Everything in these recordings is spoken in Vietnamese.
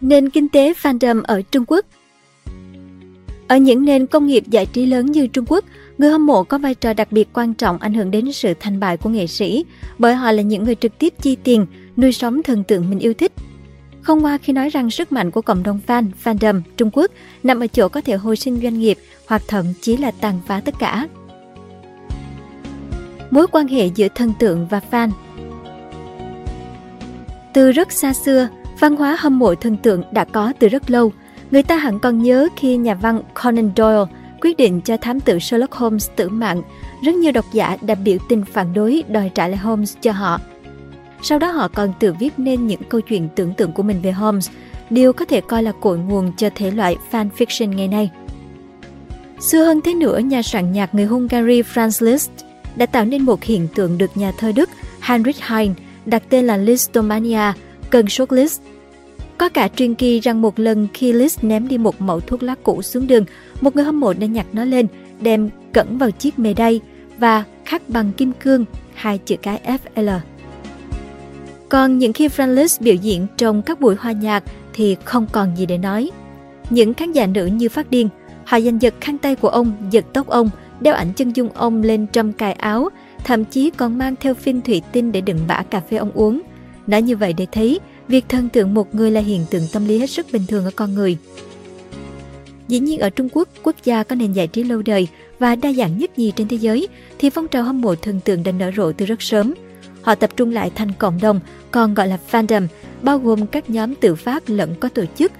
Nền kinh tế fandom ở Trung Quốc Ở những nền công nghiệp giải trí lớn như Trung Quốc, người hâm mộ có vai trò đặc biệt quan trọng ảnh hưởng đến sự thành bại của nghệ sĩ, bởi họ là những người trực tiếp chi tiền, nuôi sống thần tượng mình yêu thích. Không qua khi nói rằng sức mạnh của cộng đồng fan, fandom Trung Quốc nằm ở chỗ có thể hồi sinh doanh nghiệp hoặc thậm chí là tàn phá tất cả. Mối quan hệ giữa thần tượng và fan Từ rất xa xưa, Văn hóa hâm mộ thần tượng đã có từ rất lâu. Người ta hẳn còn nhớ khi nhà văn Conan Doyle quyết định cho thám tử Sherlock Holmes tử mạng, rất nhiều độc giả đã biểu tình phản đối đòi trả lại Holmes cho họ. Sau đó họ còn tự viết nên những câu chuyện tưởng tượng của mình về Holmes, điều có thể coi là cội nguồn cho thể loại fan fiction ngày nay. Xưa hơn thế nữa, nhà soạn nhạc người Hungary Franz Liszt đã tạo nên một hiện tượng được nhà thơ Đức Heinrich Heine đặt tên là Listomania, cơn sốt Liszt. Có cả truyền kỳ rằng một lần khi Liz ném đi một mẫu thuốc lá cũ xuống đường, một người hâm mộ đã nhặt nó lên, đem cẩn vào chiếc mề đay và khắc bằng kim cương hai chữ cái FL. Còn những khi Franz Liszt biểu diễn trong các buổi hòa nhạc thì không còn gì để nói. Những khán giả nữ như phát điên, họ giành giật khăn tay của ông, giật tóc ông, đeo ảnh chân dung ông lên trong cài áo, thậm chí còn mang theo phim thủy tinh để đựng bã cà phê ông uống. Nói như vậy để thấy, việc thần tượng một người là hiện tượng tâm lý hết sức bình thường ở con người. Dĩ nhiên ở Trung Quốc, quốc gia có nền giải trí lâu đời và đa dạng nhất nhì trên thế giới, thì phong trào hâm mộ thần tượng đã nở rộ từ rất sớm. Họ tập trung lại thành cộng đồng, còn gọi là fandom, bao gồm các nhóm tự phát lẫn có tổ chức.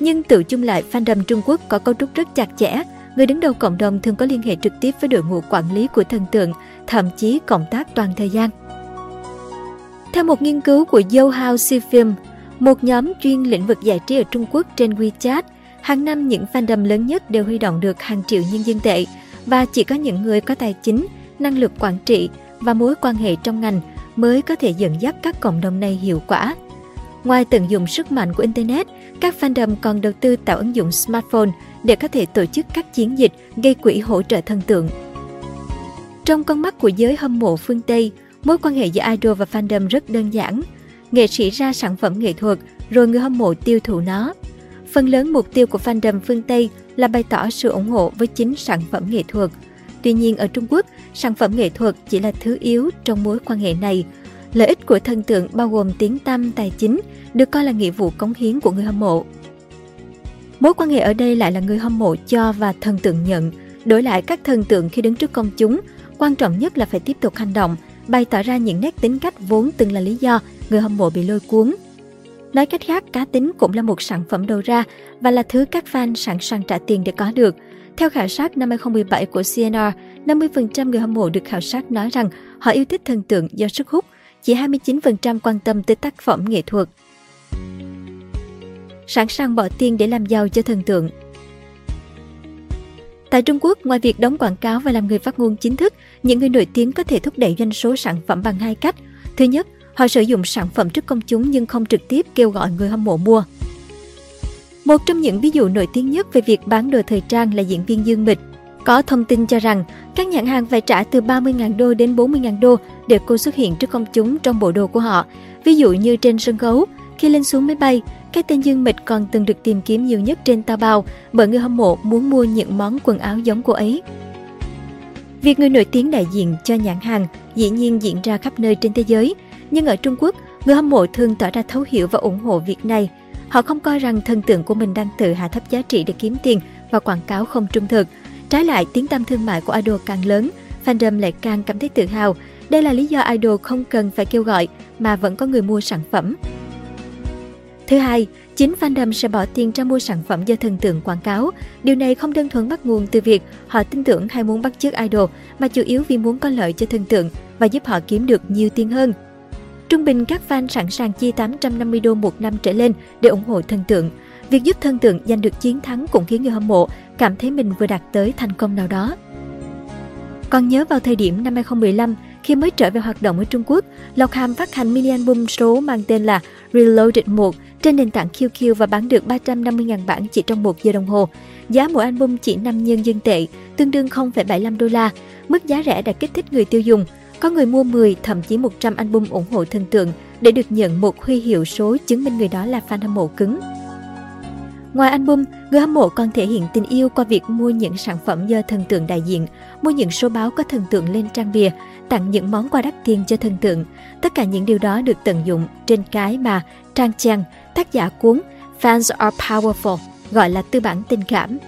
Nhưng tự chung lại, fandom Trung Quốc có cấu trúc rất chặt chẽ. Người đứng đầu cộng đồng thường có liên hệ trực tiếp với đội ngũ quản lý của thần tượng, thậm chí cộng tác toàn thời gian. Theo một nghiên cứu của Youhao Film, một nhóm chuyên lĩnh vực giải trí ở Trung Quốc trên WeChat, hàng năm những fandom lớn nhất đều huy động được hàng triệu nhân dân tệ và chỉ có những người có tài chính, năng lực quản trị và mối quan hệ trong ngành mới có thể dẫn dắt các cộng đồng này hiệu quả. Ngoài tận dụng sức mạnh của Internet, các fandom còn đầu tư tạo ứng dụng smartphone để có thể tổ chức các chiến dịch gây quỹ hỗ trợ thần tượng. Trong con mắt của giới hâm mộ phương Tây, Mối quan hệ giữa idol và fandom rất đơn giản. Nghệ sĩ ra sản phẩm nghệ thuật, rồi người hâm mộ tiêu thụ nó. Phần lớn mục tiêu của fandom phương Tây là bày tỏ sự ủng hộ với chính sản phẩm nghệ thuật. Tuy nhiên ở Trung Quốc, sản phẩm nghệ thuật chỉ là thứ yếu trong mối quan hệ này. Lợi ích của thần tượng bao gồm tiếng tăm tài chính, được coi là nghĩa vụ cống hiến của người hâm mộ. Mối quan hệ ở đây lại là người hâm mộ cho và thần tượng nhận. Đổi lại các thần tượng khi đứng trước công chúng, quan trọng nhất là phải tiếp tục hành động, bày tỏ ra những nét tính cách vốn từng là lý do người hâm mộ bị lôi cuốn. Nói cách khác, cá tính cũng là một sản phẩm đầu ra và là thứ các fan sẵn sàng trả tiền để có được. Theo khảo sát năm 2017 của CNR, 50% người hâm mộ được khảo sát nói rằng họ yêu thích thần tượng do sức hút, chỉ 29% quan tâm tới tác phẩm nghệ thuật. Sẵn sàng bỏ tiền để làm giàu cho thần tượng Tại Trung Quốc, ngoài việc đóng quảng cáo và làm người phát ngôn chính thức, những người nổi tiếng có thể thúc đẩy doanh số sản phẩm bằng hai cách. Thứ nhất, họ sử dụng sản phẩm trước công chúng nhưng không trực tiếp kêu gọi người hâm mộ mua. Một trong những ví dụ nổi tiếng nhất về việc bán đồ thời trang là diễn viên Dương Mịch. Có thông tin cho rằng các nhãn hàng phải trả từ 30.000 đô đến 40.000 đô để cô xuất hiện trước công chúng trong bộ đồ của họ. Ví dụ như trên sân khấu, khi lên xuống máy bay, cái tên Dương Mịch còn từng được tìm kiếm nhiều nhất trên Taobao bởi người hâm mộ muốn mua những món quần áo giống cô ấy. Việc người nổi tiếng đại diện cho nhãn hàng dĩ nhiên diễn ra khắp nơi trên thế giới, nhưng ở Trung Quốc, người hâm mộ thường tỏ ra thấu hiểu và ủng hộ việc này. Họ không coi rằng thần tượng của mình đang tự hạ thấp giá trị để kiếm tiền và quảng cáo không trung thực. Trái lại, tiếng tăm thương mại của idol càng lớn, fandom lại càng cảm thấy tự hào. Đây là lý do idol không cần phải kêu gọi mà vẫn có người mua sản phẩm. Thứ hai, chính fandom sẽ bỏ tiền ra mua sản phẩm do thần tượng quảng cáo. Điều này không đơn thuần bắt nguồn từ việc họ tin tưởng hay muốn bắt chước idol, mà chủ yếu vì muốn có lợi cho thần tượng và giúp họ kiếm được nhiều tiền hơn. Trung bình các fan sẵn sàng chi 850 đô một năm trở lên để ủng hộ thần tượng. Việc giúp thần tượng giành được chiến thắng cũng khiến người hâm mộ cảm thấy mình vừa đạt tới thành công nào đó. Còn nhớ vào thời điểm năm 2015, khi mới trở về hoạt động ở Trung Quốc, Lộc Hàm phát hành mini album số mang tên là Reloaded 1 trên nền tảng QQ và bán được 350.000 bản chỉ trong một giờ đồng hồ. Giá mỗi album chỉ 5 nhân dân tệ, tương đương 0,75 đô la. Mức giá rẻ đã kích thích người tiêu dùng. Có người mua 10, thậm chí 100 album ủng hộ thần tượng để được nhận một huy hiệu số chứng minh người đó là fan hâm mộ cứng. Ngoài album, người hâm mộ còn thể hiện tình yêu qua việc mua những sản phẩm do thần tượng đại diện, mua những số báo có thần tượng lên trang bìa, tặng những món quà đắt tiền cho thần tượng. Tất cả những điều đó được tận dụng trên cái mà Trang Chang, tác giả cuốn Fans Are Powerful, gọi là tư bản tình cảm.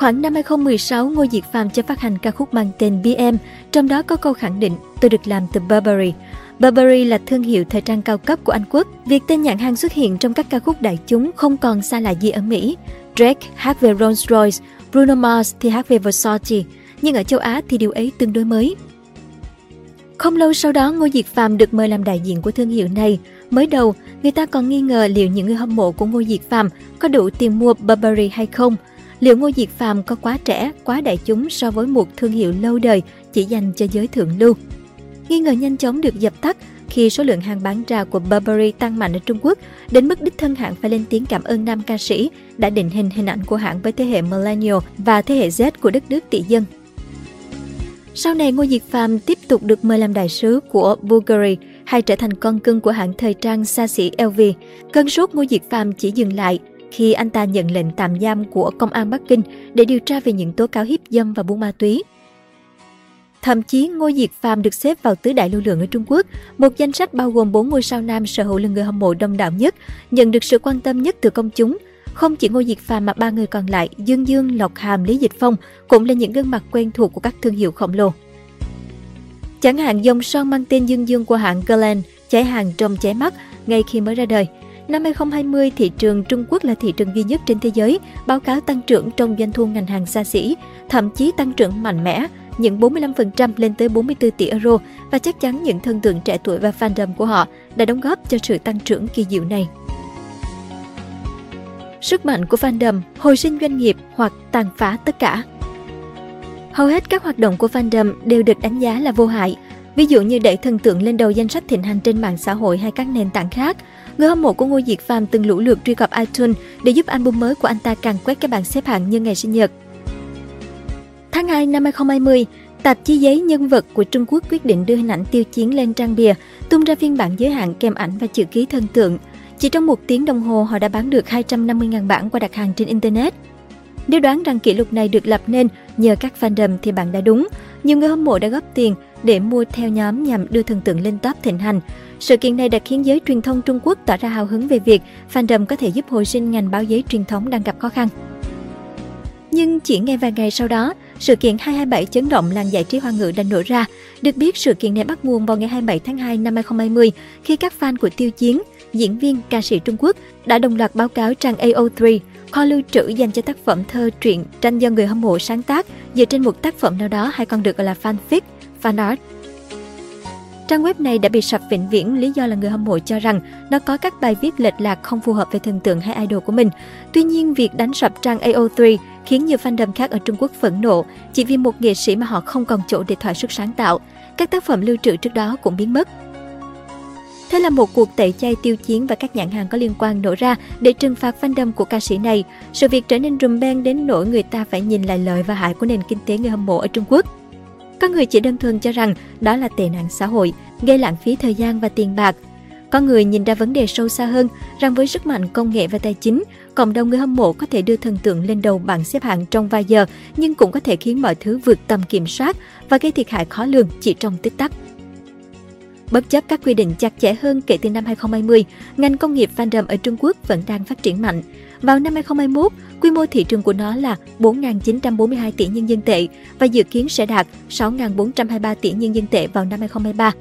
Khoảng năm 2016, Ngô Diệt Phạm cho phát hành ca khúc mang tên BM, trong đó có câu khẳng định tôi được làm từ Burberry. Burberry là thương hiệu thời trang cao cấp của Anh Quốc. Việc tên nhãn hàng xuất hiện trong các ca khúc đại chúng không còn xa lạ gì ở Mỹ. Drake hát về Rolls Royce, Bruno Mars thì hát về Versace, nhưng ở châu Á thì điều ấy tương đối mới. Không lâu sau đó, Ngô Diệt Phạm được mời làm đại diện của thương hiệu này. Mới đầu, người ta còn nghi ngờ liệu những người hâm mộ của Ngô Diệt Phạm có đủ tiền mua Burberry hay không. Liệu Ngô Diệt phàm có quá trẻ, quá đại chúng so với một thương hiệu lâu đời chỉ dành cho giới thượng lưu? Nghi ngờ nhanh chóng được dập tắt khi số lượng hàng bán ra của Burberry tăng mạnh ở Trung Quốc, đến mức đích thân hãng phải lên tiếng cảm ơn nam ca sĩ đã định hình hình ảnh của hãng với thế hệ millennial và thế hệ Z của đất nước tỷ dân. Sau này, Ngô Diệt phàm tiếp tục được mời làm đại sứ của Bulgari hay trở thành con cưng của hãng thời trang xa xỉ LV. Cơn sốt Ngô Diệt phàm chỉ dừng lại khi anh ta nhận lệnh tạm giam của công an Bắc Kinh để điều tra về những tố cáo hiếp dâm và buôn ma túy. Thậm chí Ngô Diệt Phàm được xếp vào tứ đại lưu lượng ở Trung Quốc, một danh sách bao gồm 4 ngôi sao nam sở hữu lượng người hâm mộ đông đảo nhất, nhận được sự quan tâm nhất từ công chúng. Không chỉ Ngô Diệt Phàm mà ba người còn lại, Dương Dương, Lộc Hàm, Lý Dịch Phong cũng là những gương mặt quen thuộc của các thương hiệu khổng lồ. Chẳng hạn dòng son mang tên Dương Dương của hãng Guerlain cháy hàng trong cháy mắt ngay khi mới ra đời. Năm 2020, thị trường Trung Quốc là thị trường duy nhất trên thế giới báo cáo tăng trưởng trong doanh thu ngành hàng xa xỉ, thậm chí tăng trưởng mạnh mẽ, những 45% lên tới 44 tỷ euro và chắc chắn những thân tượng trẻ tuổi và fandom của họ đã đóng góp cho sự tăng trưởng kỳ diệu này. Sức mạnh của fandom, hồi sinh doanh nghiệp hoặc tàn phá tất cả. Hầu hết các hoạt động của fandom đều được đánh giá là vô hại. Ví dụ như đẩy thần tượng lên đầu danh sách thịnh hành trên mạng xã hội hay các nền tảng khác. Người hâm mộ của Ngô Diệt Phàm từng lũ lượt truy cập iTunes để giúp album mới của anh ta càng quét các bảng xếp hạng như ngày sinh nhật. Tháng 2 năm 2020, tạp chí giấy nhân vật của Trung Quốc quyết định đưa hình ảnh tiêu chiến lên trang bìa, tung ra phiên bản giới hạn kèm ảnh và chữ ký thân tượng. Chỉ trong một tiếng đồng hồ, họ đã bán được 250.000 bản qua đặt hàng trên Internet. Nếu đoán rằng kỷ lục này được lập nên nhờ các fandom thì bạn đã đúng. Nhiều người hâm mộ đã góp tiền để mua theo nhóm nhằm đưa thần tượng lên top thịnh hành. Sự kiện này đã khiến giới truyền thông Trung Quốc tỏ ra hào hứng về việc fandom có thể giúp hồi sinh ngành báo giấy truyền thống đang gặp khó khăn. Nhưng chỉ ngay vài ngày sau đó, sự kiện 227 chấn động làng giải trí hoa ngữ đã nổ ra. Được biết, sự kiện này bắt nguồn vào ngày 27 tháng 2 năm 2020 khi các fan của Tiêu Chiến, diễn viên, ca sĩ Trung Quốc đã đồng loạt báo cáo trang AO3, kho lưu trữ dành cho tác phẩm thơ, truyện, tranh do người hâm mộ sáng tác dựa trên một tác phẩm nào đó hay còn được gọi là fanfic, fanart. Trang web này đã bị sập vĩnh viễn lý do là người hâm mộ cho rằng nó có các bài viết lệch lạc không phù hợp với thần tượng hay idol của mình. Tuy nhiên, việc đánh sập trang AO3 khiến nhiều fandom khác ở Trung Quốc phẫn nộ chỉ vì một nghệ sĩ mà họ không còn chỗ để thỏa sức sáng tạo. Các tác phẩm lưu trữ trước đó cũng biến mất. Thế là một cuộc tẩy chay tiêu chiến và các nhãn hàng có liên quan nổ ra để trừng phạt fandom của ca sĩ này. Sự việc trở nên rùm beng đến nỗi người ta phải nhìn lại lợi và hại của nền kinh tế người hâm mộ ở Trung Quốc. Có người chỉ đơn thuần cho rằng đó là tệ nạn xã hội, gây lãng phí thời gian và tiền bạc. Có người nhìn ra vấn đề sâu xa hơn rằng với sức mạnh công nghệ và tài chính, cộng đồng người hâm mộ có thể đưa thần tượng lên đầu bảng xếp hạng trong vài giờ nhưng cũng có thể khiến mọi thứ vượt tầm kiểm soát và gây thiệt hại khó lường chỉ trong tích tắc. Bất chấp các quy định chặt chẽ hơn kể từ năm 2020, ngành công nghiệp fandom ở Trung Quốc vẫn đang phát triển mạnh. Vào năm 2021, quy mô thị trường của nó là 4.942 tỷ nhân dân tệ và dự kiến sẽ đạt 6.423 tỷ nhân dân tệ vào năm 2023.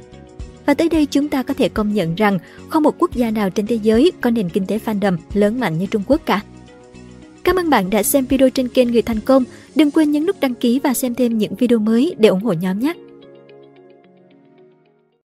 Và tới đây chúng ta có thể công nhận rằng không một quốc gia nào trên thế giới có nền kinh tế fandom lớn mạnh như Trung Quốc cả. Cảm ơn bạn đã xem video trên kênh Người Thành Công. Đừng quên nhấn nút đăng ký và xem thêm những video mới để ủng hộ nhóm nhé!